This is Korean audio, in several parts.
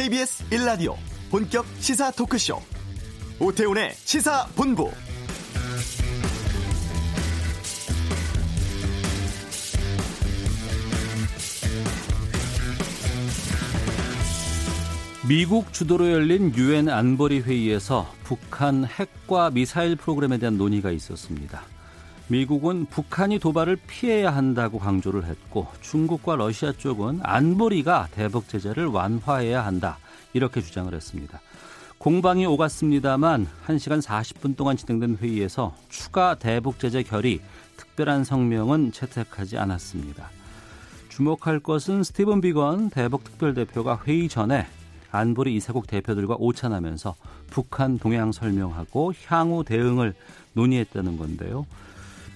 KBS 1라디오 본격 시사 토크쇼 오태훈의 시사본부 미국 주도로 열린 유엔 안보리 회의에서 북한 핵과 미사일 프로그램에 대한 논의가 있었습니다. 미국은 북한이 도발을 피해야 한다고 강조를 했고 중국과 러시아 쪽은 안보리가 대북 제재를 완화해야 한다 이렇게 주장을 했습니다. 공방이 오갔습니다만 1시간 40분 동안 진행된 회의에서 추가 대북 제재 결의 특별한 성명은 채택하지 않았습니다. 주목할 것은 스티븐 비건 대북 특별대표가 회의 전에 안보리 이사국 대표들과 오찬하면서 북한 동향 설명하고 향후 대응을 논의했다는 건데요.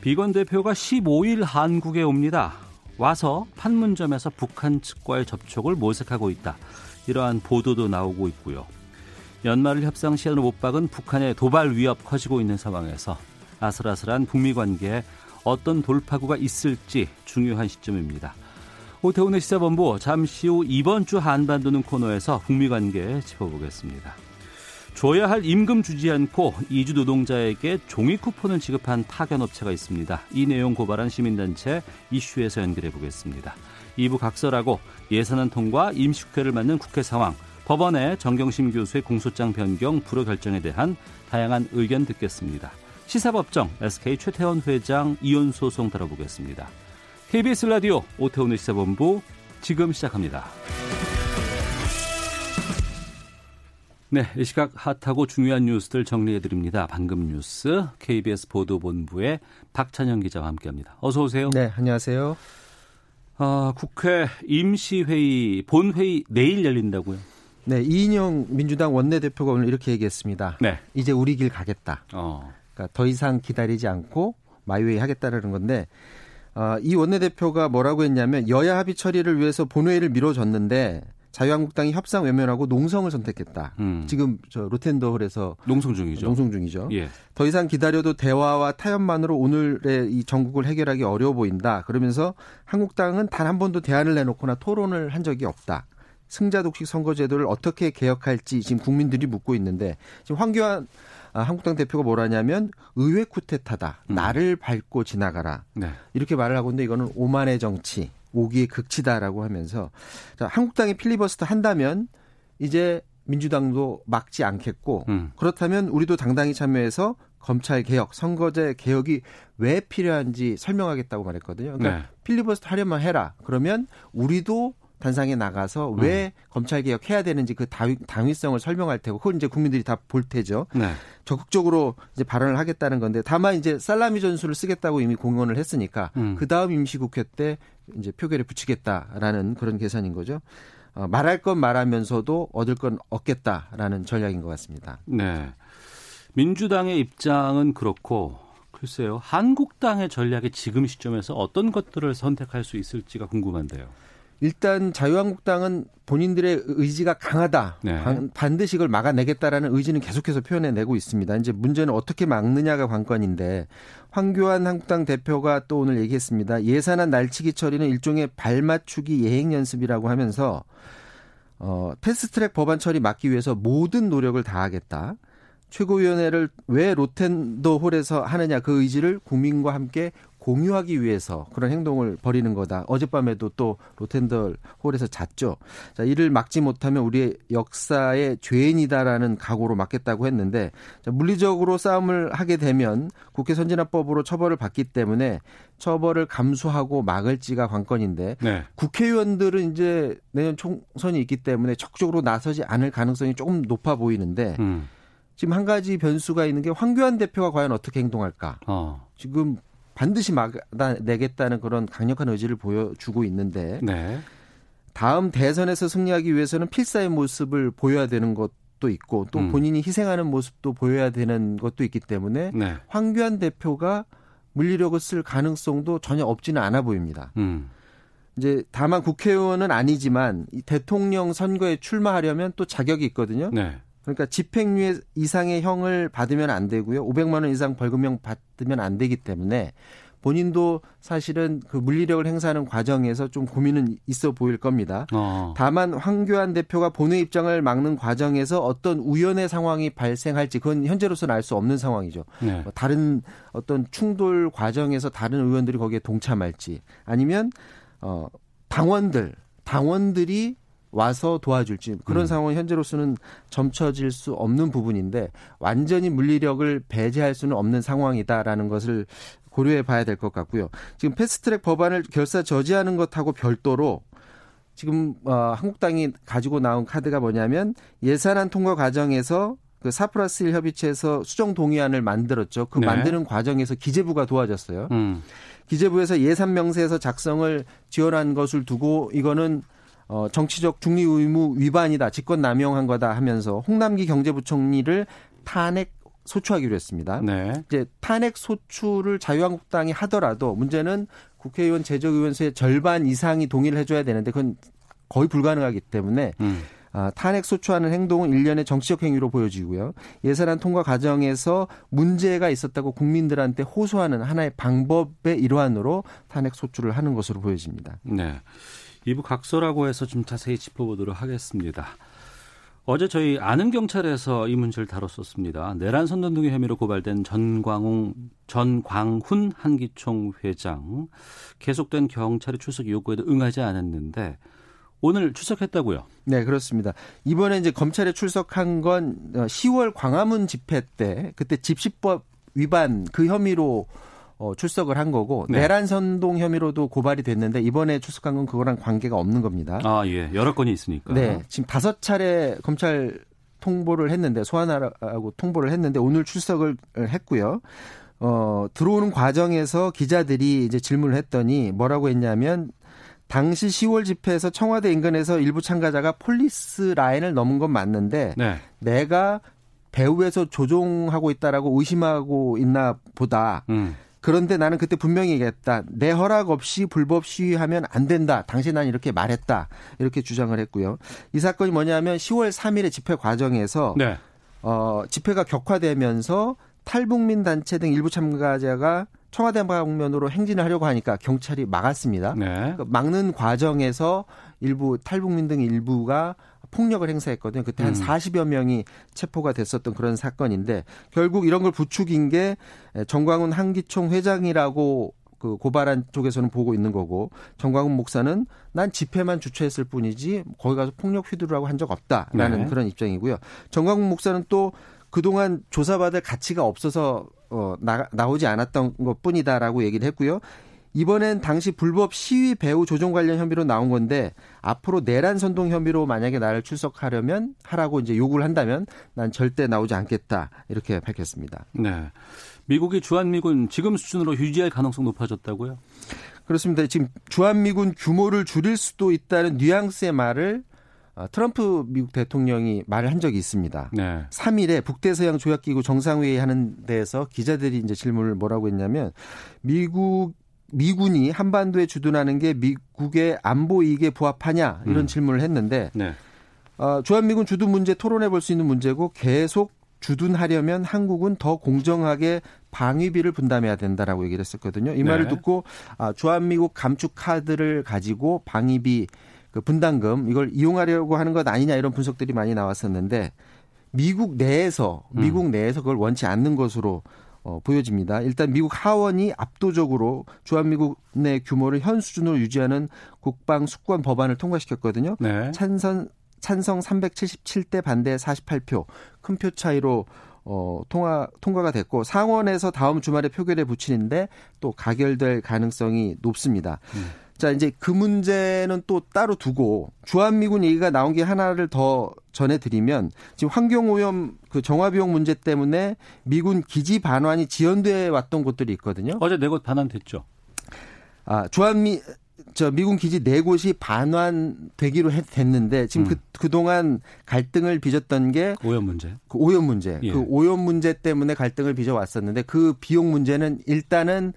비건 대표가 15일 한국에 옵니다. 와서 판문점에서 북한 측과의 접촉을 모색하고 있다. 이러한 보도도 나오고 있고요. 연말을 협상 시한으로 못 박은 북한의 도발 위협 커지고 있는 상황에서 아슬아슬한 북미 관계에 어떤 돌파구가 있을지 중요한 시점입니다. 오태훈의 시사본부 잠시 후 이번 주 한반도는 코너에서 북미 관계 짚어보겠습니다. 줘야 할 임금 주지 않고 이주 노동자에게 종이 쿠폰을 지급한 파견업체가 있습니다. 이 내용 고발한 시민단체 이슈에서 연결해 보겠습니다. 2부 각설하고 예산안 통과 임시국회를 맞는 국회 상황, 법원의 정경심 교수의 공소장 변경 불허 결정에 대한 다양한 의견 듣겠습니다. 시사법정 SK 최태원 회장 이혼 소송 다뤄보겠습니다. KBS 라디오 오태훈의 시사본부 지금 시작합니다. 네, 이 시각 핫하고 중요한 뉴스들 정리해 드립니다. 방금 뉴스 KBS 보도본부의 박찬영 기자와 함께합니다. 어서 오세요. 네, 안녕하세요. 아, 국회 임시회의 본회의 내일 열린다고요? 네, 이인영 민주당 원내대표가 오늘 이렇게 얘기했습니다. 네. 이제 우리 길 가겠다. 어. 그러니까 더 이상 기다리지 않고 마이웨이 하겠다라는 건데 어, 이 원내대표가 뭐라고 했냐면 여야 합의 처리를 위해서 본회의를 미뤄졌는데 자유한국당이 협상 외면하고 농성을 선택했다. 음. 지금 저 로텐더홀에서 농성 중이죠. 농성 중이죠. 예. 더 이상 기다려도 대화와 타협만으로 오늘의 이 전국을 해결하기 어려워 보인다. 그러면서 한국당은 단 한 번도 대안을 내놓거나 토론을 한 적이 없다. 승자 독식 선거제도를 어떻게 개혁할지 지금 국민들이 묻고 있는데 지금 황교안 아, 한국당 대표가 뭐라냐면 의회 쿠데타다. 음. 나를 밟고 지나가라. 네. 이렇게 말을 하고 있는데 이거는 오만의 정치, 오기의 극치다라고 하면서 자, 한국당이 필리버스터 한다면 이제 민주당도 막지 않겠고 음. 그렇다면 우리도 당당히 참여해서 검찰 개혁, 선거제 개혁이 왜 필요한지 설명하겠다고 말했거든요. 그러니까 네. 필리버스터 하려면 해라. 그러면 우리도 단상에 나가서 왜 음. 검찰 개혁해야 되는지 그 당위, 당위성을 설명할 테고 그걸 이제 국민들이 다 볼 테죠. 네. 적극적으로 이제 발언을 하겠다는 건데 다만 이제 살라미 전술을 쓰겠다고 이미 공언을 했으니까 음. 그 다음 임시국회 때 이제 표결에 붙이겠다라는 그런 계산인 거죠. 어, 말할 건 말하면서도 얻을 건 얻겠다라는 전략인 것 같습니다. 네. 민주당의 입장은 그렇고 글쎄요. 한국당의 전략이 지금 시점에서 어떤 것들을 선택할 수 있을지가 궁금한데요. 일단 자유한국당은 본인들의 의지가 강하다. 네. 반드시 이걸 막아내겠다라는 의지는 계속해서 표현해내고 있습니다. 이제 문제는 어떻게 막느냐가 관건인데 황교안 한국당 대표가 또 오늘 얘기했습니다. 예산안 날치기 처리는 일종의 발맞추기 예행 연습이라고 하면서 어, 패스트트랙 법안 처리 막기 위해서 모든 노력을 다하겠다. 최고위원회를 왜 로텐더 홀에서 하느냐 그 의지를 국민과 함께 공유하기 위해서 그런 행동을 벌이는 거다. 어젯밤에도 또 로텐더 홀에서 잤죠. 자, 이를 막지 못하면 우리의 역사의 죄인이다라는 각오로 막겠다고 했는데 자, 물리적으로 싸움을 하게 되면 국회 선진화법으로 처벌을 받기 때문에 처벌을 감수하고 막을지가 관건인데 네. 국회의원들은 이제 내년 총선이 있기 때문에 적극적으로 나서지 않을 가능성이 조금 높아 보이는데 음. 지금 한 가지 변수가 있는 게 황교안 대표가 과연 어떻게 행동할까? 어. 지금 반드시 막아내겠다는 그런 강력한 의지를 보여주고 있는데 네. 다음 대선에서 승리하기 위해서는 필사의 모습을 보여야 되는 것 도 있고 또 음. 본인이 희생하는 모습도 보여야 되는 것도 있기 때문에 네. 황교안 대표가 물리력을 쓸 가능성도 전혀 없지는 않아 보입니다. 음. 이제 다만 국회의원은 아니지만 이 대통령 선거에 출마하려면 또 자격이 있거든요. 네. 그러니까 집행유예 이상의 형을 받으면 안 되고요. 500만 원 이상 벌금형 받으면 안 되기 때문에 본인도 사실은 그 물리력을 행사하는 과정에서 좀 고민은 있어 보일 겁니다. 어. 다만 황교안 대표가 본회 입장을 막는 과정에서 어떤 우연의 상황이 발생할지 그건 현재로서는 알 수 없는 상황이죠. 네. 뭐 다른 어떤 충돌 과정에서 다른 의원들이 거기에 동참할지 아니면 어 당원들 당원들이 와서 도와줄지 그런 음. 상황은 현재로서는 점쳐질 수 없는 부분인데 완전히 물리력을 배제할 수는 없는 상황이다라는 것을 고려해 봐야 될 것 같고요. 지금 패스트트랙 법안을 결사 저지하는 것하고 별도로 지금 어, 한국당이 가지고 나온 카드가 뭐냐면 예산안 통과 과정에서 그4 플러스 1 협의체에서 수정 동의안을 만들었죠. 그 네. 만드는 과정에서 기재부가 도와줬어요. 음. 기재부에서 예산 명세에서 작성을 지원한 것을 두고 이거는 어, 정치적 중립 의무 위반이다, 직권 남용한 거다 하면서 홍남기 경제부총리를 탄핵 소추하기로 했습니다. 네. 이제 탄핵 소추를 자유한국당이 하더라도 문제는 국회의원 제적의원수의 절반 이상이 동의를 해줘야 되는데 그건 거의 불가능하기 때문에 음. 아, 탄핵 소추하는 행동은 일련의 정치적 행위로 보여지고요. 예산안 통과 과정에서 문제가 있었다고 국민들한테 호소하는 하나의 방법의 일환으로 탄핵 소추를 하는 것으로 보여집니다. 네. 이부 각서라고 해서 좀 자세히 짚어보도록 하겠습니다. 어제 저희 아는 경찰에서 이 문제를 다뤘었습니다. 내란 선동 등의 혐의로 고발된 전광훈 전광훈 한기총 회장 계속된 경찰의 출석 요구에도 응하지 않았는데 오늘 출석했다고요? 네, 그렇습니다. 이번에 이제 검찰에 출석한 건 10월 광화문 집회 때 그때 집시법 위반 그 혐의로 어, 출석을 한 거고 네. 내란 선동 혐의로도 고발이 됐는데 이번에 출석한 건 그거랑 관계가 없는 겁니다. 아 예, 여러 건이 있으니까. 네, 지금 다섯 차례 검찰 통보를 했는데 소환하라고 통보를 했는데 오늘 출석을 했고요. 어, 들어오는 과정에서 기자들이 이제 질문을 했더니 뭐라고 했냐면 당시 10월 집회에서 청와대 인근에서 일부 참가자가 폴리스 라인을 넘은 건 맞는데 네. 내가 배후에서 조종하고 있다라고 의심하고 있나 보다. 음. 그런데 나는 그때 분명히 얘기했다. 내 허락 없이 불법 시위하면 안 된다. 당시 난 이렇게 말했다. 이렇게 주장을 했고요. 이 사건이 뭐냐면 10월 3일에 집회 과정에서 네. 어, 집회가 격화되면서 탈북민 단체 등 일부 참가자가 청와대 방면으로 행진을 하려고 하니까 경찰이 막았습니다. 네. 그 막는 과정에서 일부 탈북민 등 일부가 폭력을 행사했거든요. 그때 한 음. 40여 명이 체포가 됐었던 그런 사건인데 결국 이런 걸 부추긴 게 정광훈 한기총 회장이라고 그 고발한 쪽에서는 보고 있는 거고 정광훈 목사는 난 집회만 주최했을 뿐이지 거기 가서 폭력 휘두르라고 한 적 없다라는 네. 그런 입장이고요. 정광훈 목사는 또 그동안 조사받을 가치가 없어서 어, 나, 나오지 않았던 것 뿐이다라고 얘기를 했고요. 이번엔 당시 불법 시위 배후 조종 관련 혐의로 나온 건데 앞으로 내란 선동 혐의로 만약에 나를 출석하려면 하라고 이제 요구를 한다면 난 절대 나오지 않겠다 이렇게 밝혔습니다. 네. 미국이 주한미군 지금 수준으로 유지할 가능성 높아졌다고요? 그렇습니다. 지금 주한미군 규모를 줄일 수도 있다는 뉘앙스의 말을 어, 트럼프 미국 대통령이 말을 한 적이 있습니다. 네. 3일에 북대서양 조약기구 정상회의 하는 데에서 기자들이 이제 질문을 뭐라고 했냐면 미국 미군이 한반도에 주둔하는 게 미국의 안보 이익에 부합하냐 이런 음. 질문을 했는데 네. 어, 주한미군 주둔 문제 토론해 볼 수 있는 문제고 계속 주둔하려면 한국은 더 공정하게 방위비를 분담해야 된다라고 얘기를 했었거든요. 이 말을 네. 듣고 아, 주한미국 감축 카드를 가지고 방위비 그 분담금 이걸 이용하려고 하는 것 아니냐 이런 분석들이 많이 나왔었는데 미국 내에서 미국 음. 내에서 그걸 원치 않는 것으로 어, 보여집니다. 일단 미국 하원이 압도적으로 주한미군의 규모를 현 수준으로 유지하는 국방 수권 법안을 통과시켰거든요. 네. 찬성 찬성 377대 반대 48표 큰 표 차이로 어, 통화, 통과가 됐고 상원에서 다음 주말에 표결에 붙이는데 또 가결될 가능성이 높습니다. 음. 자, 이제 그 문제는 또 따로 두고 주한미군 얘기가 나온 게 하나를 더 전해드리면 지금 환경오염 그 정화비용 문제 때문에 미군 기지 반환이 지연돼 왔던 곳들이 있거든요. 어제 네 곳 반환됐죠. 아, 주한미 저 미군 기지 네 곳이 반환되기로 했, 됐는데 지금 음. 그 그동안 갈등을 빚었던 게 오염 문제. 그 오염 문제. 예. 그 오염 문제 때문에 갈등을 빚어 왔었는데 그 비용 문제는 일단은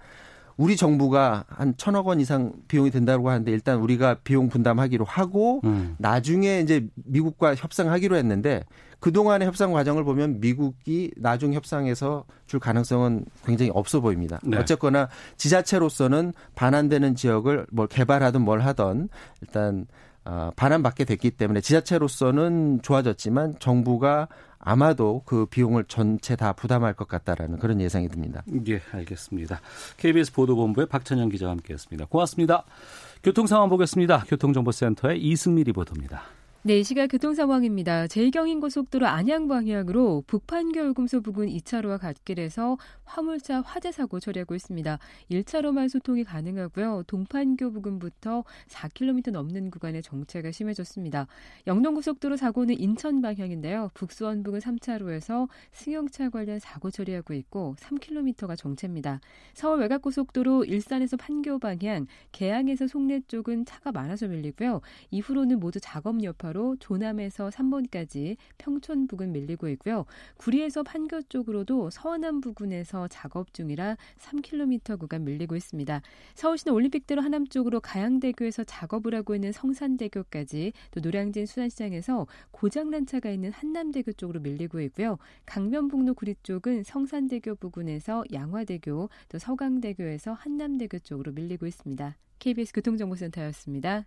우리 정부가 한 천억 원 이상 비용이 된다고 하는데 일단 우리가 비용 분담하기로 하고 음. 나중에 이제 미국과 협상하기로 했는데 그동안의 협상 과정을 보면 미국이 나중 협상에서 줄 가능성은 굉장히 없어 보입니다. 네. 어쨌거나 지자체로서는 반환되는 지역을 뭘 개발하든 뭘 하던 일단 어, 반환받게 됐기 때문에 지자체로서는 좋아졌지만 정부가 아마도 그 비용을 전체 다 부담할 것 같다라는 그런 예상이 듭니다. 예, 알겠습니다. KBS 보도본부의 박찬영 기자와 함께했습니다. 고맙습니다. 교통 상황 보겠습니다. 교통정보센터의 이승미 리포터입니다. 네, 시각 교통 상황입니다. 제2경인 고속도로 안양 방향으로 북판교울금소 부근 2차로와 갓길에서 화물차 화재 사고 처리하고 있습니다. 1차로만 소통이 가능하고요. 동판교 부근부터 4km 넘는 구간의 정체가 심해졌습니다. 영동고속도로 사고는 인천 방향인데요. 북수원 부근 3차로에서 승용차 관련 사고 처리하고 있고 3km가 정체입니다. 서울 외곽고속도로 일산에서 판교 방향, 개항에서 송내 쪽은 차가 많아서 밀리고요. 이후로는 모두 작업 여파로 조남에서 3번까지 평촌 부근 밀리고 있고요. 구리에서 판교 쪽으로도 서원남 부근에서 작업 중이라 3km 구간 밀리고 있습니다. 서울시는 올림픽대로 하남 쪽으로 가양대교에서 작업을 하고 있는 성산대교까지 또 노량진 수산시장에서 고장난 차가 있는 한남대교 쪽으로 밀리고 있고요. 강변북로 구리 쪽은 성산대교 부근에서 양화대교 또 서강대교에서 한남대교 쪽으로 밀리고 있습니다. KBS 교통정보센터였습니다.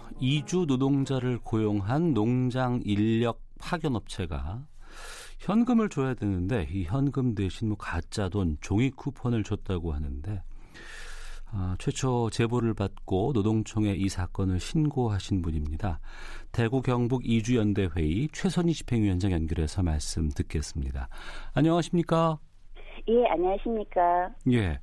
이주 노동자를 고용한 농장 인력 파견 업체가 현금을 줘야 되는데 이 현금 대신 뭐 가짜 돈 종이 쿠폰을 줬다고 하는데 아, 최초 제보를 받고 노동청에 이 사건을 신고하신 분입니다. 대구 경북 이주연대회의 최선희 집행위원장 연결해서 말씀 듣겠습니다. 안녕하십니까? 예, 안녕하십니까? 예.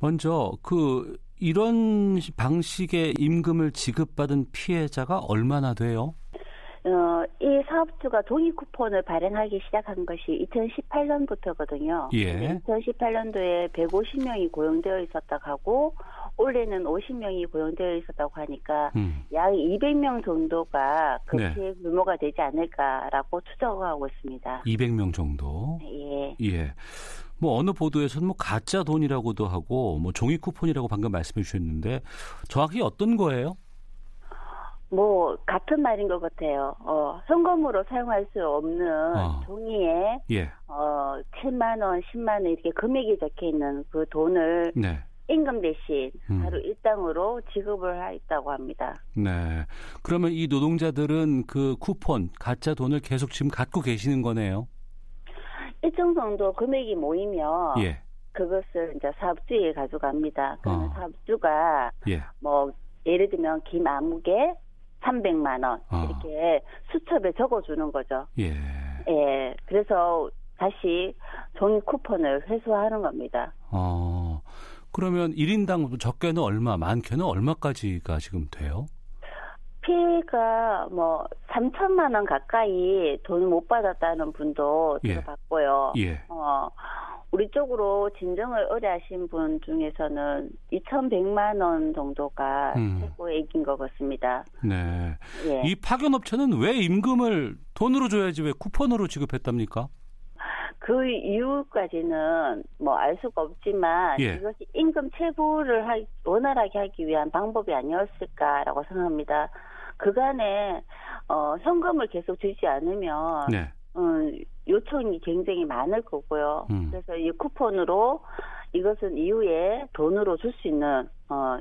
먼저 그 이런 방식의 임금을 지급받은 피해자가 얼마나 돼요? 어, 이 사업주가 동의 쿠폰을 발행하기 시작한 것이 2018년부터거든요. 예. 2018년도에 150명이 고용되어 있었다고 하고 올해는 50명이 고용되어 있었다고 하니까 음. 약 200명 정도가 그 네. 규모가 되지 않을까라고 추정하고 있습니다. 200명 정도? 예. 예. 뭐 어느 보도에서는 뭐 가짜 돈이라고도 하고 뭐 종이 쿠폰이라고 방금 말씀해 주셨는데 정확히 어떤 거예요? 뭐 같은 말인 것 같아요. 어, 현금으로 사용할 수 없는 어. 종이에 예. 어 7만 원, 10만 원 이렇게 금액이 적혀 있는 그 돈을 네. 임금 대신 음. 바로 일당으로 지급을 했다고 합니다. 네. 그러면 이 노동자들은 그 쿠폰 가짜 돈을 계속 지금 갖고 계시는 거네요. 일정 정도 금액이 모이면 예. 그것을 이제 사업주에 가져갑니다. 그러면 어. 사업주가 예. 뭐 예를 들면 김아무개 300만 원 어. 이렇게 수첩에 적어주는 거죠. 예. 예. 그래서 다시 종이 쿠폰을 회수하는 겁니다. 어. 그러면 1인당 적게는 얼마, 많게는 얼마까지가 지금 돼요? 피해가 뭐 3천만 원 가까이 돈을 못 받았다는 분도 예. 들어봤고요. 예. 어, 우리 쪽으로 진정을 의뢰하신 분 중에서는 2,100만 원 정도가 음. 최고액인 것 같습니다. 네. 예. 이 파견업체는 왜 임금을 돈으로 줘야지 왜 쿠폰으로 지급했답니까? 그 이유까지는 뭐 알 수가 없지만 예. 이것이 임금 체불을 하, 원활하게 하기 위한 방법이 아니었을까라고 생각합니다. 그간에 어, 현금을 계속 주지 않으면 네. 음, 요청이 굉장히 많을 거고요. 음. 그래서 이 쿠폰으로 이것은 이후에 돈으로 줄 수 있는 어,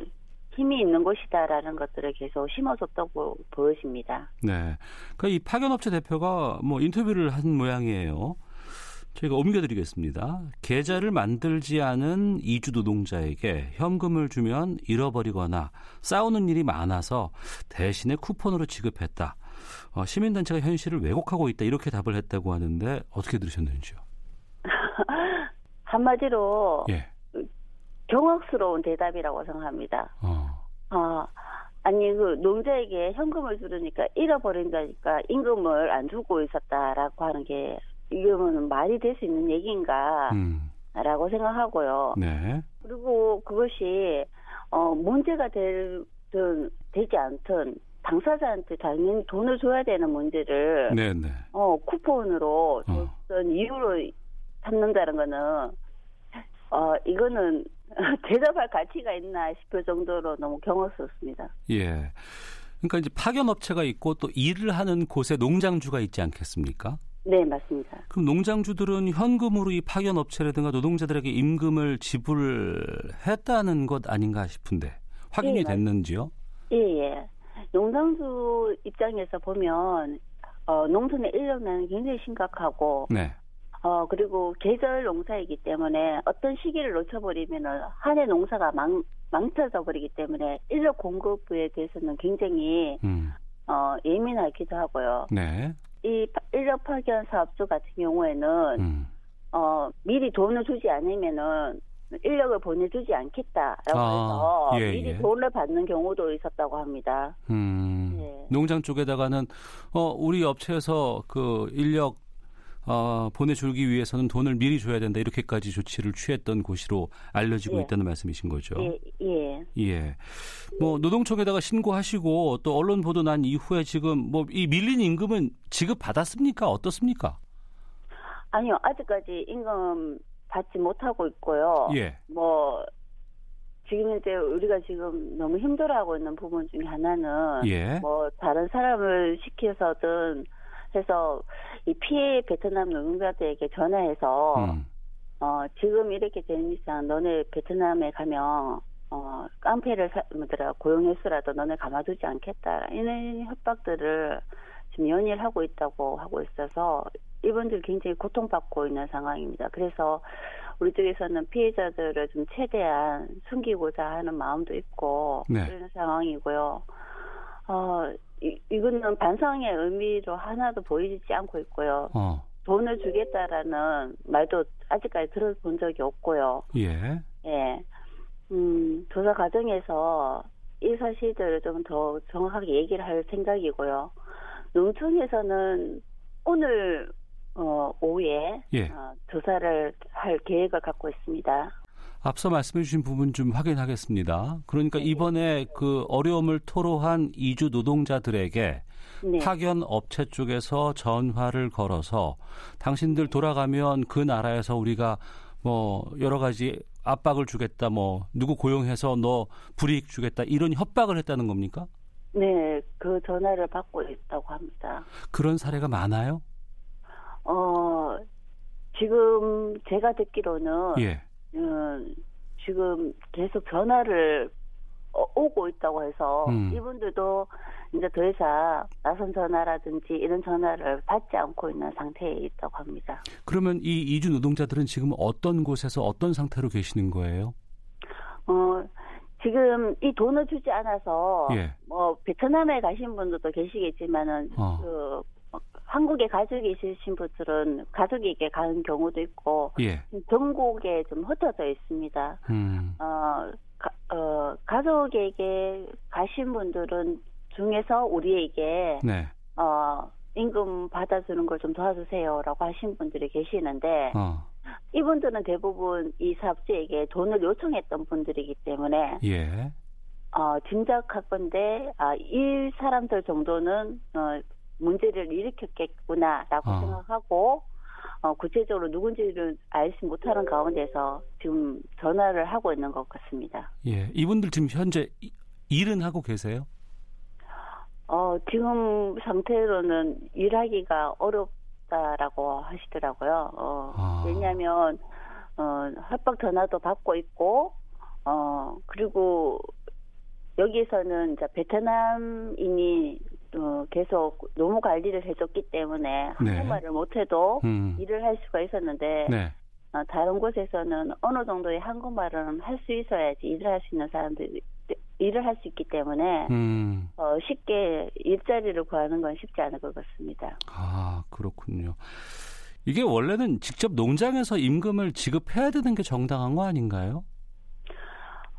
힘이 있는 곳이다라는 것들을 계속 심어줬다고 보여집니다. 네. 그러니까 이 파견업체 대표가 뭐 인터뷰를 한 모양이에요. 저희가 옮겨드리겠습니다. 계좌를 만들지 않은 이주 노동자에게 현금을 주면 잃어버리거나 싸우는 일이 많아서 대신에 쿠폰으로 지급했다. 어, 시민단체가 현실을 왜곡하고 있다 이렇게 답을 했다고 하는데 어떻게 들으셨는지요? 한마디로 예. 경악스러운 대답이라고 생각합니다. 어. 어. 아니 그 농자에게 현금을 주르니까 잃어버린다니까 임금을 안 주고 있었다라고 하는 게 이거는 말이 될 수 있는 얘기인가? 음. 라고 생각하고요. 네. 그리고 그것이 어 문제가 될든 되지 않든 당사자한테 당연히 돈을 줘야 되는 문제를 네네. 네. 어 쿠폰으로 어. 줬던 이유로 삼는다는 거는 어 이거는 대답할 가치가 있나 싶을 정도로 너무 경험스럽습니다. 예. 그러니까 이제 파견 업체가 있고 또 일을 하는 곳에 농장주가 있지 않겠습니까? 네, 맞습니다. 그럼 농장주들은 현금으로 이 파견 업체라든가 노동자들에게 임금을 지불했다는 것 아닌가 싶은데 확인이 예, 됐는지요? 예, 예. 농장주 입장에서 보면 어, 농촌의 인력난은 굉장히 심각하고 네. 어, 그리고 계절 농사이기 때문에 어떤 시기를 놓쳐버리면은 한해 농사가 망, 망쳐져 버리기 때문에 인력 공급에 대해서는 굉장히 음. 어, 예민하기도 하고요. 네. 이 인력 파견 사업주 같은 경우에는 음. 어, 미리 돈을 주지 않으면은 인력을 보내주지 않겠다라고 아, 해서 예, 미리 예. 돈을 받는 경우도 있었다고 합니다. 음, 예. 농장 쪽에다가는 어, 우리 업체에서 그 인력 어, 보내주기 위해서는 돈을 미리 줘야 된다 이렇게까지 조치를 취했던 곳으로 알려지고 예. 있다는 말씀이신 거죠. 예, 예. 예. 뭐 노동청에다가 신고하시고 또 언론 보도 난 이후에 지금 뭐 이 밀린 임금은 지급 받았습니까? 어떻습니까? 아니요, 아직까지 임금 받지 못하고 있고요. 예. 뭐 지금 이제 우리가 지금 너무 힘들어하고 있는 부분 중에 하나는 예. 뭐 다른 사람을 시켜서든 해서 이 피해 베트남 노동자들에게 전화해서 음. 어 지금 이렇게 된 이상 너네 베트남에 가면 어 깡패를 사, 뭐더라 고용해서라도 너네 가만두지 않겠다 이런 협박들을 지금 연일 하고 있다고 하고 있어서 이분들 굉장히 고통받고 있는 상황입니다. 그래서 우리 쪽에서는 피해자들을 좀 최대한 숨기고자 하는 마음도 있고 네. 그런 상황이고요. 어, 이, 이거는 반성의 의미로 하나도 보이지 않고 있고요. 어. 돈을 주겠다라는 말도 아직까지 들어본 적이 없고요. 예. 예. 음, 조사 과정에서 이 사실들을 좀 더 정확하게 얘기를 할 생각이고요. 농촌에서는 오늘 어, 오후에 예. 어, 조사를 할 계획을 갖고 있습니다. 앞서 말씀해 주신 부분 좀 확인하겠습니다. 그러니까 네. 이번에 그 어려움을 토로한 이주 노동자들에게 네. 파견 업체 쪽에서 전화를 걸어서 당신들 돌아가면 그 나라에서 우리가 뭐 여러 가지 압박을 주겠다 뭐 누구 고용해서 너 불이익 주겠다 이런 협박을 했다는 겁니까? 네, 그 전화를 받고 있다고 합니다. 그런 사례가 많아요? 어, 지금 제가 듣기로는 예. 음, 지금 계속 전화를 어, 오고 있다고 해서 음. 이분들도 이제 더 이상 나선 전화라든지 이런 전화를 받지 않고 있는 상태에 있다고 합니다. 그러면 이 이주 노동자들은 지금 어떤 곳에서 어떤 상태로 계시는 거예요? 어, 지금 이 돈을 주지 않아서 예. 뭐 베트남에 가신 분들도 계시겠지만은 어. 그 한국에 가족이 있으신 분들은 가족에게 가는 경우도 있고 예. 전국에 좀 흩어져 있습니다. 음. 어, 가, 어, 가족에게 가신 분들은 중에서 우리에게 네. 어, 임금 받아주는 걸 좀 도와주세요라고 하신 분들이 계시는데 어. 이분들은 대부분 이 사업주에게 돈을 요청했던 분들이기 때문에 예. 어, 짐작할 건데 아, 이 사람들 정도는 어, 문제를 일으켰겠구나라고 어. 생각하고 어, 구체적으로 누군지를 알지 못하는 가운데서 지금 전화를 하고 있는 것 같습니다. 예, 이분들 지금 현재 일은 하고 계세요? 어, 지금 상태로는 일하기가 어렵다라고 하시더라고요. 어, 아. 왜냐하면 어, 협박 전화도 받고 있고 어, 그리고 여기에서는 이제 베트남인이 어, 계속 노무 관리를 해줬기 때문에 네. 한국말을 못해도 음. 일을 할 수가 있었는데 네. 어, 다른 곳에서는 어느 정도의 한국말은 할 수 있어야지 일을 할 수 있는 사람들이 일을 할 수 있기 때문에 음. 어, 쉽게 일자리를 구하는 건 쉽지 않을 것 같습니다. 아 그렇군요. 이게 원래는 직접 농장에서 임금을 지급해야 되는 게 정당한 거 아닌가요?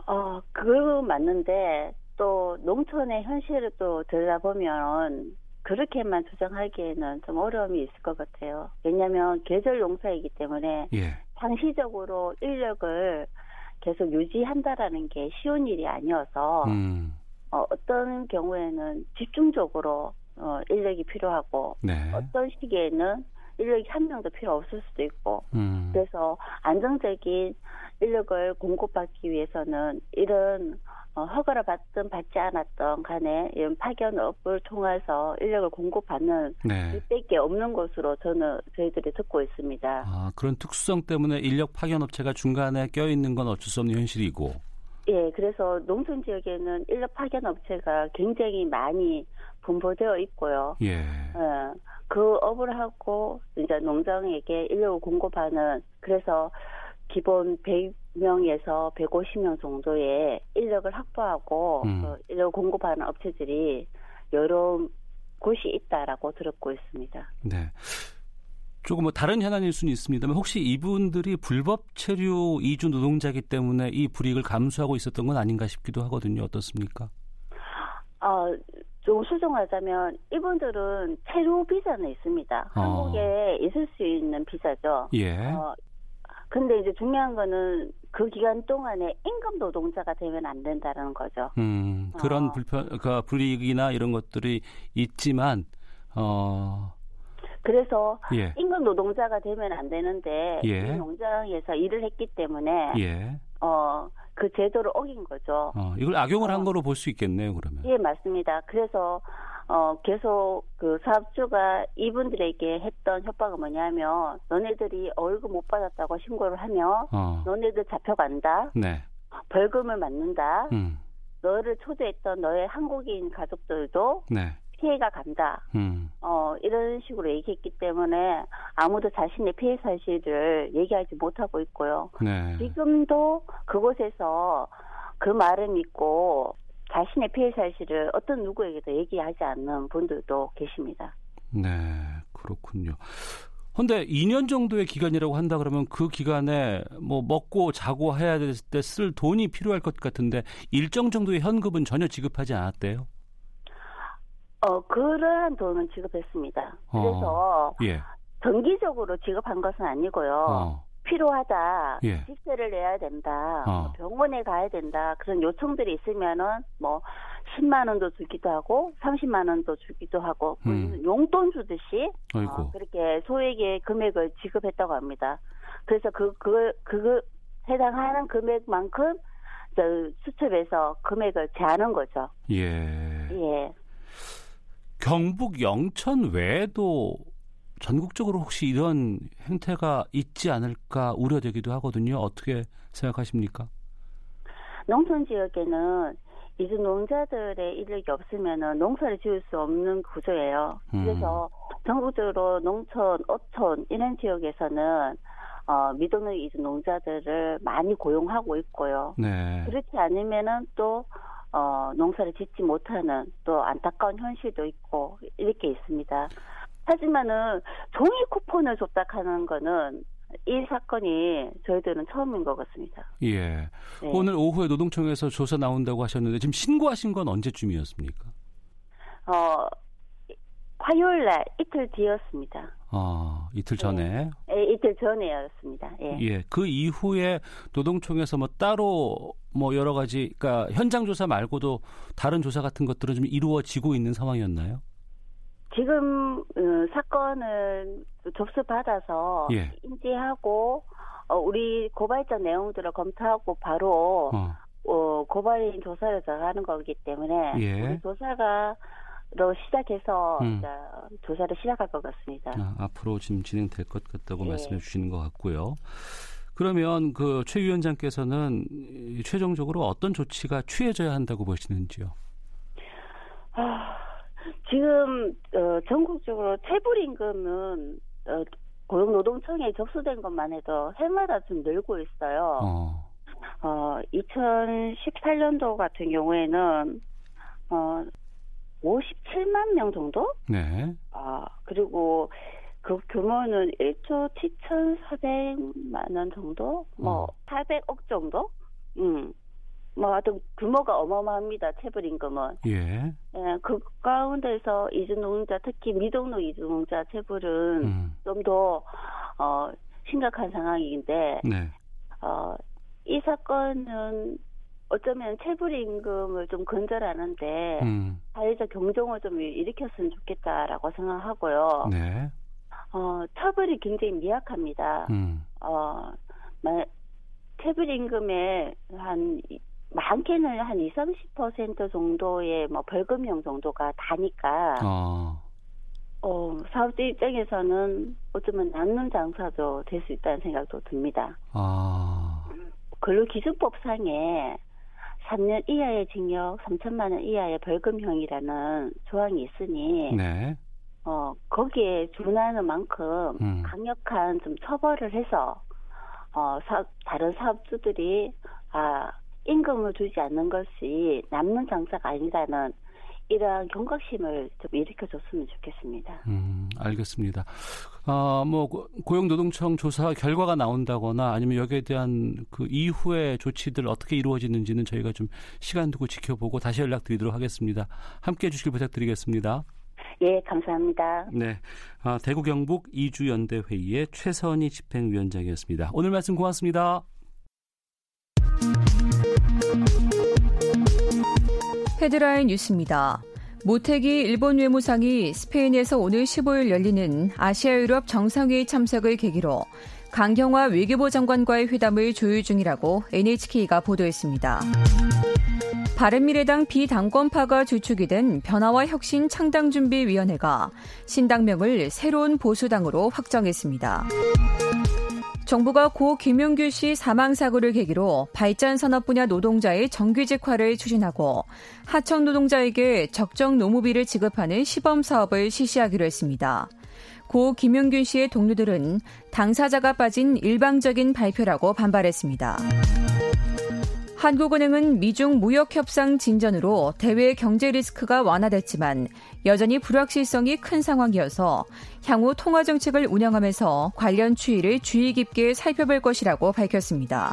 어, 그거 맞는데 또 농촌의 현실을 또 들여다보면 그렇게만 주장하기에는 좀 어려움이 있을 것 같아요. 왜냐하면 계절 농사이기 때문에 예. 상시적으로 인력을 계속 유지한다라는 게 쉬운 일이 아니어서 음. 어, 어떤 경우에는 집중적으로 어, 인력이 필요하고 네. 어떤 시기에는 인력이 한 명도 필요 없을 수도 있고 음. 그래서 안정적인 인력을 공급받기 위해서는 이런 어, 허가를 받든 받지 않았던 간에 이런 파견업을 통해서 인력을 공급받는 네. 일밖에 없는 것으로 저는 저희들이 듣고 있습니다. 아 그런 특수성 때문에 인력 파견업체가 중간에 껴 있는 건 어쩔 수 없는 현실이고. 예, 그래서 농촌 지역에는 인력 파견 업체가 굉장히 많이 분포되어 있고요. 예. 예. 그 업을 하고 이제 농장에게 인력을 공급하는 그래서 기본 100명에서 150명 정도의 인력을 확보하고 음. 그 인력을 공급하는 업체들이 여러 곳이 있다라고 들었고 있습니다. 네. 조금 뭐 다른 현안일 수는 있습니다만 혹시 이분들이 불법 체류 이주 노동자기 때문에 이 불이익을 감수하고 있었던 건 아닌가 싶기도 하거든요. 어떻습니까? 어, 좀 수정하자면 이분들은 체류 비자는 있습니다. 어. 한국에 있을 수 있는 비자죠. 예. 어, 근데 이제 중요한 거는 그 기간 동안에 임금 노동자가 되면 안 된다는 거죠. 음, 그런 어. 불편, 그 불이익이나 이런 것들이 있지만, 어, 그래서 예. 임금 노동자가 되면 안 되는데 예. 이 농장에서 일을 했기 때문에 예. 어그 제도를 어긴 거죠. 어, 이걸 악용을 어. 한 거로 볼 수 있겠네요, 그러면. 예, 맞습니다. 그래서 어 계속 그 사업주가 이분들에게 했던 협박은 뭐냐면 너네들이 월급 못 받았다고 신고를 하면 어. 너네들 잡혀간다. 네. 벌금을 맞는다. 음. 너를 초대했던 너의 한국인 가족들도 네. 피해가 간다. 음. 어, 이런 식으로 얘기했기 때문에 아무도 자신의 피해 사실을 얘기하지 못하고 있고요. 네. 지금도 그곳에서 그 말을 믿고 자신의 피해 사실을 어떤 누구에게도 얘기하지 않는 분들도 계십니다. 네, 그렇군요. 근데 2년 정도의 기간이라고 한다 그러면 그 기간에 뭐 먹고 자고 해야 될 때 쓸 돈이 필요할 것 같은데 일정 정도의 현금은 전혀 지급하지 않았대요? 어, 그러한 돈은 지급했습니다. 그래서 어, 예. 정기적으로 지급한 것은 아니고요. 어. 필요하다. 예. 집세를 내야 된다. 어. 뭐 병원에 가야 된다. 그런 요청들이 있으면은 뭐 10만 원도 주기도 하고 30만 원도 주기도 하고 뭐 음. 용돈 주듯이 어, 그렇게 소액의 금액을 지급했다고 합니다. 그래서 그그그 해당하는 금액만큼 저 수첩에서 금액을 제하는 거죠. 예. 예. 경북 영천 외에도 전국적으로 혹시 이런 행태가 있지 않을까 우려되기도 하거든요. 어떻게 생각하십니까? 농촌 지역에는 이제 농자들의 인력이 없으면 농사를 지을 수 없는 구조예요. 음. 그래서 전국적으로 농촌, 어촌 이런 지역에서는 어, 미동의 이주 농자들을 많이 고용하고 있고요. 네. 그렇지 않으면은 또 어, 농사를 짓지 못하는 또 안타까운 현실도 있고 이렇게 있습니다. 하지만은 종이 쿠폰을 줬다 하는 거는 이 사건이 저희들은 처음인 것 같습니다. 예. 네. 오늘 오후에 노동청에서 조사 나온다고 하셨는데 지금 신고하신 건 언제쯤이었습니까? 어, 화요일 날 이틀 뒤였습니다. 아, 이틀 전에? 네. 네, 이틀 전에였습니다. 예. 예. 그 이후에 노동청에서 뭐 따로 뭐 여러 가지, 그러니까 현장 조사 말고도 다른 조사 같은 것들은 좀 이루어지고 있는 상황이었나요? 지금 어, 사건을 접수받아서 예. 인지하고 어, 우리 고발장 내용들을 검토하고 바로 어. 어 고발인 조사를 들어가는 거기 때문에 예. 우리 조사가 로 시작해서 음. 조사를 시작할 것 같습니다. 아, 앞으로 지금 진행될 것 같다고 예. 말씀해 주시는 것 같고요. 그러면 그 최 위원장께서는 최종적으로 어떤 조치가 취해져야 한다고 보시는지요? 아, 지금 어, 전국적으로 체불 임금은 어, 고용노동청에 접수된 것만 해도 해마다 좀 늘고 있어요. 어. 어 2018년도 같은 경우에는 어 57만 명 정도? 네. 아 그리고 그 규모는 1조 7,400만 원 정도? 뭐 어. 400억 정도? 음. 뭐 하여튼 규모가 어마어마합니다. 체불 임금은. 예. 예, 그 가운데서 이주농자 특히 미등록 이주농자 체불은 음. 좀더 어, 심각한 상황인데 네. 어, 이 사건은 어쩌면 체불 임금을 좀 근절하는데 음. 사회적 경종을 좀 일으켰으면 좋겠다라고 생각하고요. 네. 어, 처벌이 굉장히 미약합니다. 음. 어, 체불 임금의 한 많게는 한 20, 30% 정도의 뭐 벌금형 정도가 다니까 어. 어, 사업자 입장에서는 어쩌면 남는 장사도 될 수 있다는 생각도 듭니다. 아. 근로기준법상에 3년 이하의 징역 3천만 원 이하의 벌금형이라는 조항이 있으니 네. 어, 거기에 준하는 만큼 음. 강력한 좀 처벌을 해서 어, 사업, 다른 사업주들이 아, 임금을 주지 않는 것이 남는 장사가 아니라는 이러한 경각심을 좀 일으켜줬으면 좋겠습니다. 음, 알겠습니다. 아, 뭐 고용노동청 조사 결과가 나온다거나 아니면 여기에 대한 그 이후의 조치들 어떻게 이루어지는지는 저희가 좀 시간 두고 지켜보고 다시 연락드리도록 하겠습니다. 함께 해 주시길 부탁드리겠습니다. 예, 감사합니다. 네, 아, 대구 경북 이주 연대 회의의 최선희 집행위원장이었습니다. 오늘 말씀 고맙습니다. 헤드라인 뉴스입니다. 모태기 일본 외무상이 스페인에서 오늘 15일 열리는 아시아 유럽 정상회의 참석을 계기로 강경화 외교부 장관과의 회담을 조율 중이라고 NHK가 보도했습니다. 바른미래당 비당권파가 주축이 된 변화와 혁신 창당준비위원회가 신당명을 새로운 보수당으로 확정했습니다. 정부가 고 김용규 씨 사망 사고를 계기로 발전 산업 분야 노동자의 정규직화를 추진하고 하청 노동자에게 적정 노무비를 지급하는 시범 사업을 실시하기로 했습니다. 고 김용균 씨의 동료들은 당사자가 빠진 일방적인 발표라고 반발했습니다. 한국은행은 미중 무역 협상 진전으로 대외 경제 리스크가 완화됐지만 여전히 불확실성이 큰 상황이어서 향후 통화 정책을 운영하면서 관련 추이를 주의 깊게 살펴볼 것이라고 밝혔습니다.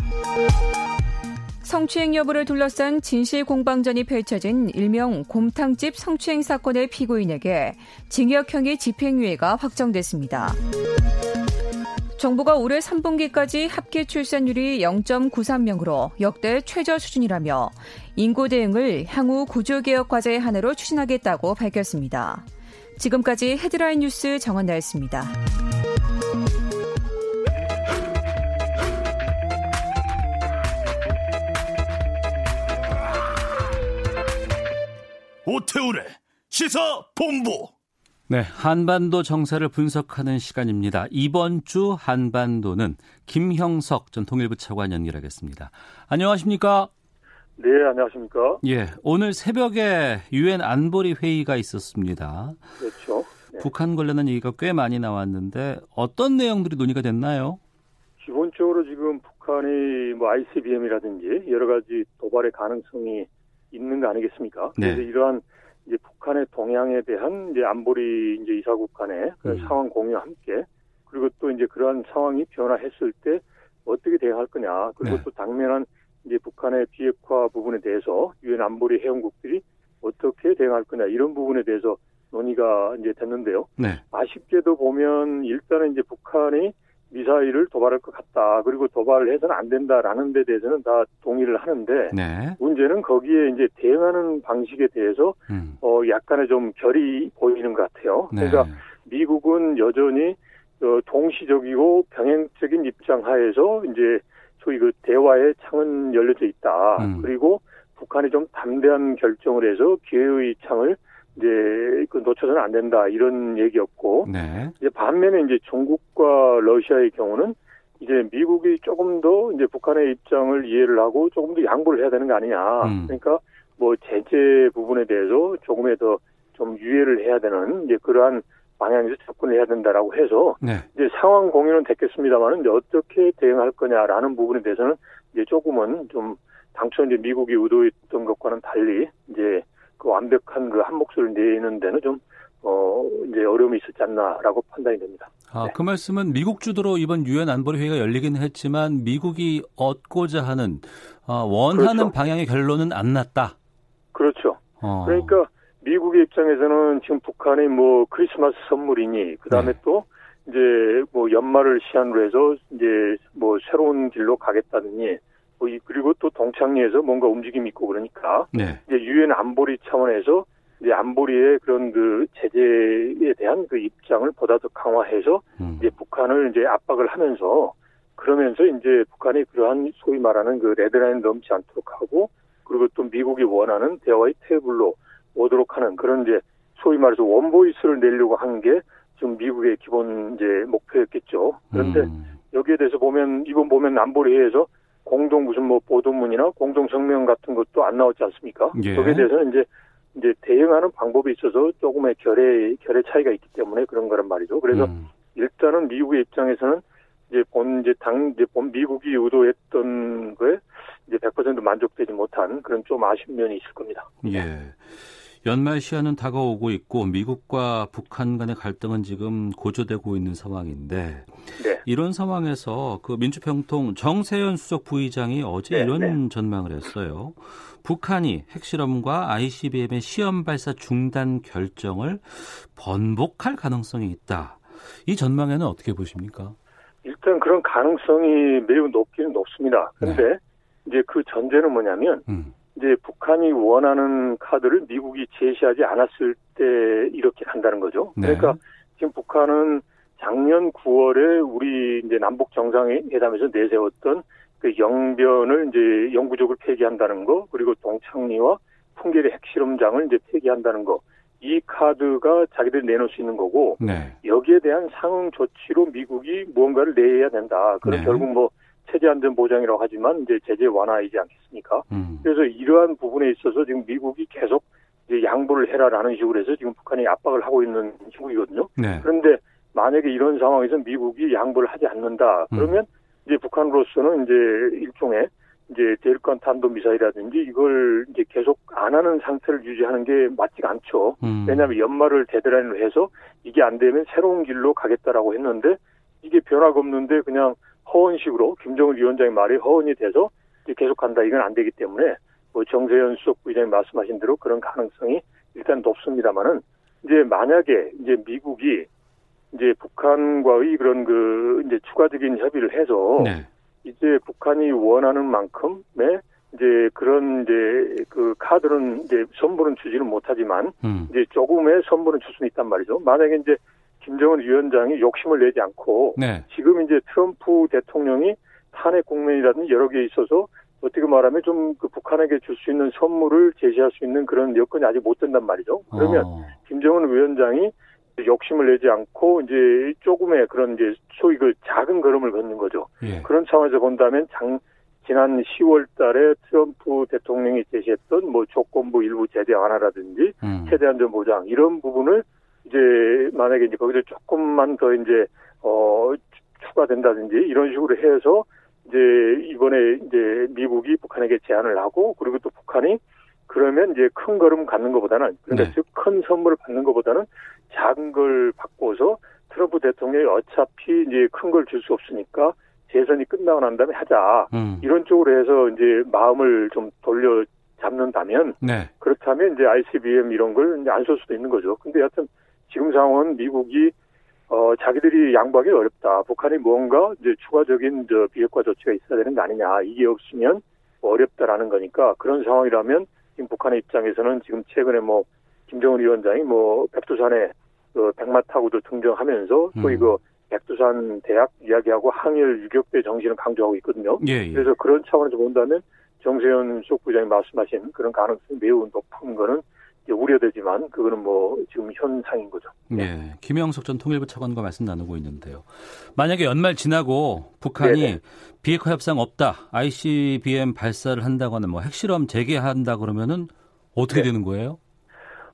성추행 여부를 둘러싼 진실 공방전이 펼쳐진 일명 곰탕집 성추행 사건의 피고인에게 징역형의 집행유예가 확정됐습니다. 정부가 올해 3분기까지 합계 출산율이 0.93명으로 역대 최저 수준이라며 인구 대응을 향후 구조개혁 과제의 하나로 추진하겠다고 밝혔습니다. 지금까지 헤드라인 뉴스 정원나였습니다. 오태우래 시사 본부 네, 한반도 정세를 분석하는 시간입니다. 이번 주 한반도는 김형석 전 통일부 차관 연결하겠습니다. 안녕하십니까? 네, 안녕하십니까? 예, 오늘 새벽에 유엔 안보리 회의가 있었습니다. 그렇죠. 네. 북한 관련한 얘기가 꽤 많이 나왔는데 어떤 내용들이 논의가 됐나요? 기본적으로 지금 북한이 뭐 ICBM이라든지 여러 가지 도발의 가능성이 있는 거 아니겠습니까? 네. 그래서 이러한 이제 북한의 동향에 대한 이제 안보리 이제 이사국 간의 그 음. 상황 공유와 함께 그리고 또 이제 그러한 상황이 변화했을 때 어떻게 대응할 거냐 그리고 네. 또 당면한 이제 북한의 비핵화 부분에 대해서 유엔 안보리 회원국들이 어떻게 대응할 거냐 이런 부분에 대해서 논의가 이제 됐는데요. 네. 아쉽게도 보면 일단은 이제 북한이 미사일을 도발할 것 같다. 그리고 도발을 해서는 안 된다라는 데 대해서는 다 동의를 하는데 네. 문제는 거기에 이제 대응하는 방식에 대해서 음. 어 약간의 좀 결이 보이는 것 같아요. 네. 그러니까 미국은 여전히 어 동시적이고 병행적인 입장 하에서 이제 소위 그 대화의 창은 열려져 있다. 음. 그리고 북한이 좀 담대한 결정을 해서 기회의 창을 이제 그 놓쳐서는 안 된다 이런 얘기였고 네. 이제 반면에 이제 중국과 러시아의 경우는 이제 미국이 조금 더 이제 북한의 입장을 이해를 하고 조금 더 양보를 해야 되는 거 아니냐. 음. 그러니까 뭐 제재 부분에 대해서 조금의 더 좀 유예를 해야 되는 이제 그러한 방향에서 접근을 해야 된다라고 해서 네. 이제 상황 공유는 됐겠습니다만은 어떻게 대응할 거냐라는 부분에 대해서는 이제 조금은 좀 당초 이제 미국이 의도했던 것과는 달리 이제 그 완벽한 그 한 목소리를 내는 데는 좀 어, 이제 어려움이 있었지 않나라고 판단이 됩니다. 아, 네. 그 말씀은 미국 주도로 이번 유엔 안보리 회의가 열리긴 했지만 미국이 얻고자 하는 어, 원하는 그렇죠. 방향의 결론은 안 났다. 그렇죠. 어. 그러니까 미국의 입장에서는 지금 북한이 뭐 크리스마스 선물이니 그다음에 네. 또 이제 뭐 연말을 시한으로 해서 이제 뭐 새로운 길로 가겠다느니 뭐 그리고 또 동창리에서 뭔가 움직임이 있고 그러니까 네. 이제 유엔 안보리 차원에서 이제 안보리의 그런 그 제재에 대한 그 입장을 보다 더 강화해서 음. 이제 북한을 이제 압박을 하면서 그러면서 이제 북한이 그러한 소위 말하는 그 레드라인 넘지 않도록 하고 그리고 또 미국이 원하는 대화의 테이블로 오도록 하는 그런 이제 소위 말해서 원보이스를 내려고 한 게 지금 미국의 기본 이제 목표였겠죠. 그런데 음. 여기에 대해서 보면 이번 보면 안보리 회에서 공동 무슨 뭐 보도문이나 공동 성명 같은 것도 안 나왔지 않습니까? 예. 거기에 대해서는 이제 이제 대응하는 방법에 있어서 조금의 결의 결의 차이가 있기 때문에 그런 거란 말이죠. 그래서 음. 일단은 미국의 입장에서는 이제 본 이제 당 이제 본 미국이 의도했던 거에 이제 100% 만족되지 못한 그런 좀 아쉬운 면이 있을 겁니다. 예. 연말 시한은 다가오고 있고 미국과 북한 간의 갈등은 지금 고조되고 있는 상황인데 네. 이런 상황에서 그 민주평통 정세현 수석 부의장이 어제 네, 이런 네. 전망을 했어요. 북한이 핵실험과 ICBM의 시험 발사 중단 결정을 번복할 가능성이 있다. 이 전망에는 어떻게 보십니까? 일단 그런 가능성이 매우 높기는 높습니다. 그런데 네. 이제 그 전제는 뭐냐면 음. 이제 북한이 원하는 카드를 미국이 제시하지 않았을 때 이렇게 간다는 거죠. 네. 그러니까 지금 북한은 작년 9월에 우리 이제 남북 정상회담에서 내세웠던 그 영변을 이제 영구적으로 폐기한다는 거, 그리고 동창리와 풍계리 핵실험장을 이제 폐기한다는 거, 이 카드가 자기들이 내놓을 수 있는 거고, 네. 여기에 대한 상응 조치로 미국이 무언가를 내야 된다. 그럼 네. 결국 뭐 체제 안전 보장이라고 하지만 이제 제재 완화이지 않겠습니까? 음. 그래서 이러한 부분에 있어서 지금 미국이 계속 이제 양보를 해라라는 식으로 해서 지금 북한이 압박을 하고 있는 시국이거든요. 네. 그런데 만약에 이런 상황에서 미국이 양보를 하지 않는다 그러면 음. 이제 북한으로서는 이제 일종의 이제 대륙간 탄도 미사일이라든지 이걸 이제 계속 안 하는 상태를 유지하는 게 맞지가 않죠. 음. 왜냐하면 연말을 데드라인으로 해서 이게 안 되면 새로운 길로 가겠다라고 했는데 이게 변화가 없는데 그냥 허언식으로 김정은 위원장의 말이 허언이 돼서 계속한다 이건 안 되기 때문에 뭐 정세현 수석 부의장이 말씀하신 대로 그런 가능성이 일단 높습니다만은 이제 만약에 이제 미국이 이제 북한과의 그런 그 이제 추가적인 협의를 해서 네. 이제 북한이 원하는 만큼의 이제 그런 이제 그 카드는 이제 선물은 주지는 못하지만 음. 이제 조금의 선물은 줄 수는 있단 말이죠. 만약에 이제 김정은 위원장이 욕심을 내지 않고 네. 지금 이제 트럼프 대통령이 탄핵 국면이라든지 여러 개 있어서 어떻게 말하면 좀 그 북한에게 줄 수 있는 선물을 제시할 수 있는 그런 여건이 아직 못 된단 말이죠. 그러면 어. 김정은 위원장이 욕심을 내지 않고 이제 조금의 그런 이제 소위 그 작은 걸음을 걷는 거죠. 예. 그런 상황에서 본다면 장, 지난 10월 달에 트럼프 대통령이 제시했던 뭐 조건부 일부 제재 완화라든지 음. 최대 안전 보장 이런 부분을 이제 만약에 이제 거기서 조금만 더 이제 어 추가된다든지 이런 식으로 해서 이제 이번에 이제 미국이 북한에게 제안을 하고 그리고 또 북한이 그러면 이제 큰 걸음 갖는 것보다는 그러니까 네. 즉큰 선물을 받는 것보다는 작은 걸 바꿔서 트럼프 대통령이 어차피 이제 큰 걸 줄 수 없으니까 재선이 끝나고 난 다음에 하자 음. 이런 쪽으로 해서 이제 마음을 좀 돌려 잡는다면 네. 그렇다면 이제 ICBM 이런 걸안쏠 수도 있는 거죠. 근데 여하튼 지금 상황은 미국이 어 자기들이 양보하기 어렵다. 북한이 뭔가 이제 추가적인 저 비핵화 조치가 있어야 되는 거 아니냐. 이게 없으면 어렵다라는 거니까 그런 상황이라면 지금 북한의 입장에서는 지금 최근에 뭐 김정은 위원장이 뭐 백두산에 그 백마 타고도 등정하면서 소위 음. 그 백두산 대학 이야기하고 항일 유격대 정신을 강조하고 있거든요. 예, 예. 그래서 그런 차원에서 본다면 정세현 수석부장이 말씀하신 그런 가능성이 매우 높은 거는 우려되지만 그거는 뭐 지금 현상인 거죠. 네. 김영석 전 통일부 차관과 말씀 나누고 있는데요. 만약에 연말 지나고 북한이 네네. 비핵화 협상 없다, ICBM 발사를 한다거나 뭐 핵실험 재개한다 그러면은 어떻게 네. 되는 거예요?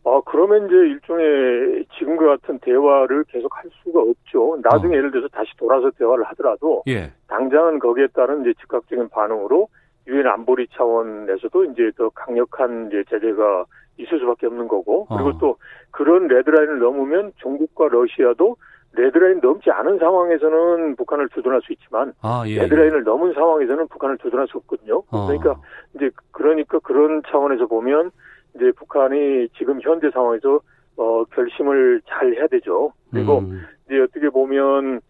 어, 그러면 이제 일종의 지금과 같은 대화를 계속 할 수가 없죠. 나중에 어. 예를 들어서 다시 돌아서 대화를 하더라도 예. 당장은 거기에 따른 이제 즉각적인 반응으로 유엔 안보리 차원에서도 이제 더 강력한 이제 제재가 있을 수밖에 없는 거고 그리고 어. 또 그런 레드라인을 넘으면 중국과 러시아도 레드라인 넘지 않은 상황에서는 북한을 두둔할 수 있지만 아, 예, 레드라인을 예. 넘은 상황에서는 북한을 두둔할 수 없거든요. 어. 그러니까 이제 그러니까 그런 차원에서 보면 이제 북한이 지금 현재 상황에서 어 결심을 잘 해야 되죠. 그리고 음. 이제 어떻게 보면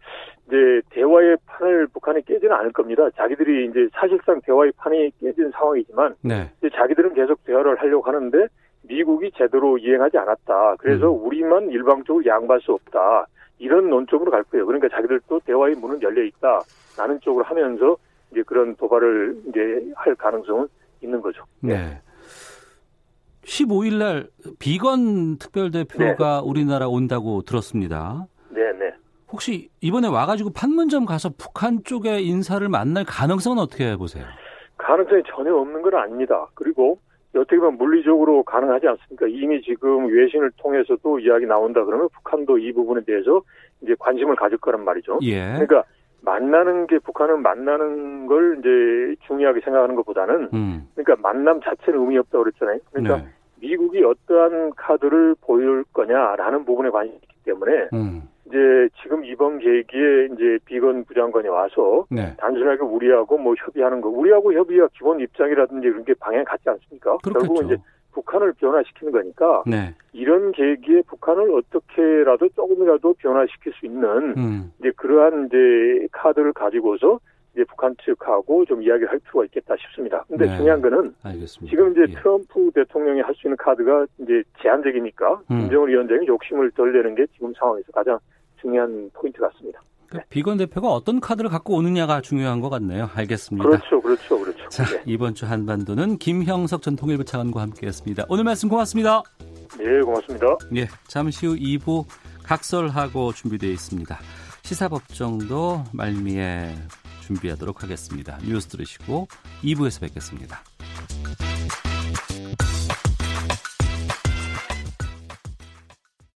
이제 대화의 판을 북한이 깨지는 않을 겁니다. 자기들이 이제 사실상 대화의 판이 깨진 상황이지만 네. 이제 자기들은 계속 대화를 하려고 하는데 미국이 제대로 이행하지 않았다. 그래서 음. 우리만 일방적으로 양보할 수 없다. 이런 논점으로 갈 거예요. 그러니까 자기들도 대화의 문은 열려 있다. 라는 쪽으로 하면서 이제 그런 도발을 이제 할 가능성은 있는 거죠. 네. 15일 날 비건 특별대표가 네. 우리나라 온다고 들었습니다. 네, 네. 혹시 이번에 와가지고 판문점 가서 북한 쪽의 인사를 만날 가능성은 어떻게 보세요? 가능성이 전혀 없는 건 아닙니다. 그리고 어떻게 보면 물리적으로 가능하지 않습니까? 이미 지금 외신을 통해서도 이야기 나온다 그러면 북한도 이 부분에 대해서 이제 관심을 가질 거란 말이죠. 예. 그러니까 만나는 게 북한은 만나는 걸 이제 중요하게 생각하는 것보다는 음. 그러니까 만남 자체는 의미 없다고 그랬잖아요. 그러니까 네. 미국이 어떠한 카드를 보일 거냐라는 부분에 관심이 있기 때문에 음. 이제 지금 이번 계기에 이제 비건 부장관이 와서 네. 단순하게 우리하고 뭐 협의하는 거 우리하고 협의가 기본 입장이라든지 그런 게 방향 같지 않습니까? 그렇겠죠. 결국은 이제 북한을 변화시키는 거니까 네. 이런 계기에 북한을 어떻게라도 조금이라도 변화시킬 수 있는 음. 이제 그러한 이제 카드를 가지고서 이제 북한 측하고 좀 이야기를 할 필요가 있겠다 싶습니다. 근데 네. 중요한 거는 알겠습니다. 지금 이제 예. 트럼프 대통령이 할 수 있는 카드가 이제 제한적이니까 음. 김정은 위원장이 욕심을 덜 내는 게 지금 상황에서 가장 중요한 포인트 같습니다. 그 비건 대표가 어떤 카드를 갖고 오느냐가 중요한 것 같네요. 알겠습니다. 그렇죠, 그렇죠, 그렇죠. 자, 네. 이번 주 한반도는 김형석 전 통일부 차관과 함께했습니다. 오늘 말씀 고맙습니다. 네, 고맙습니다. 예, 잠시 후 2부 각설하고 준비되어 있습니다. 시사법정도 말미에 준비하도록 하겠습니다. 뉴스 들으시고 2부에서 뵙겠습니다.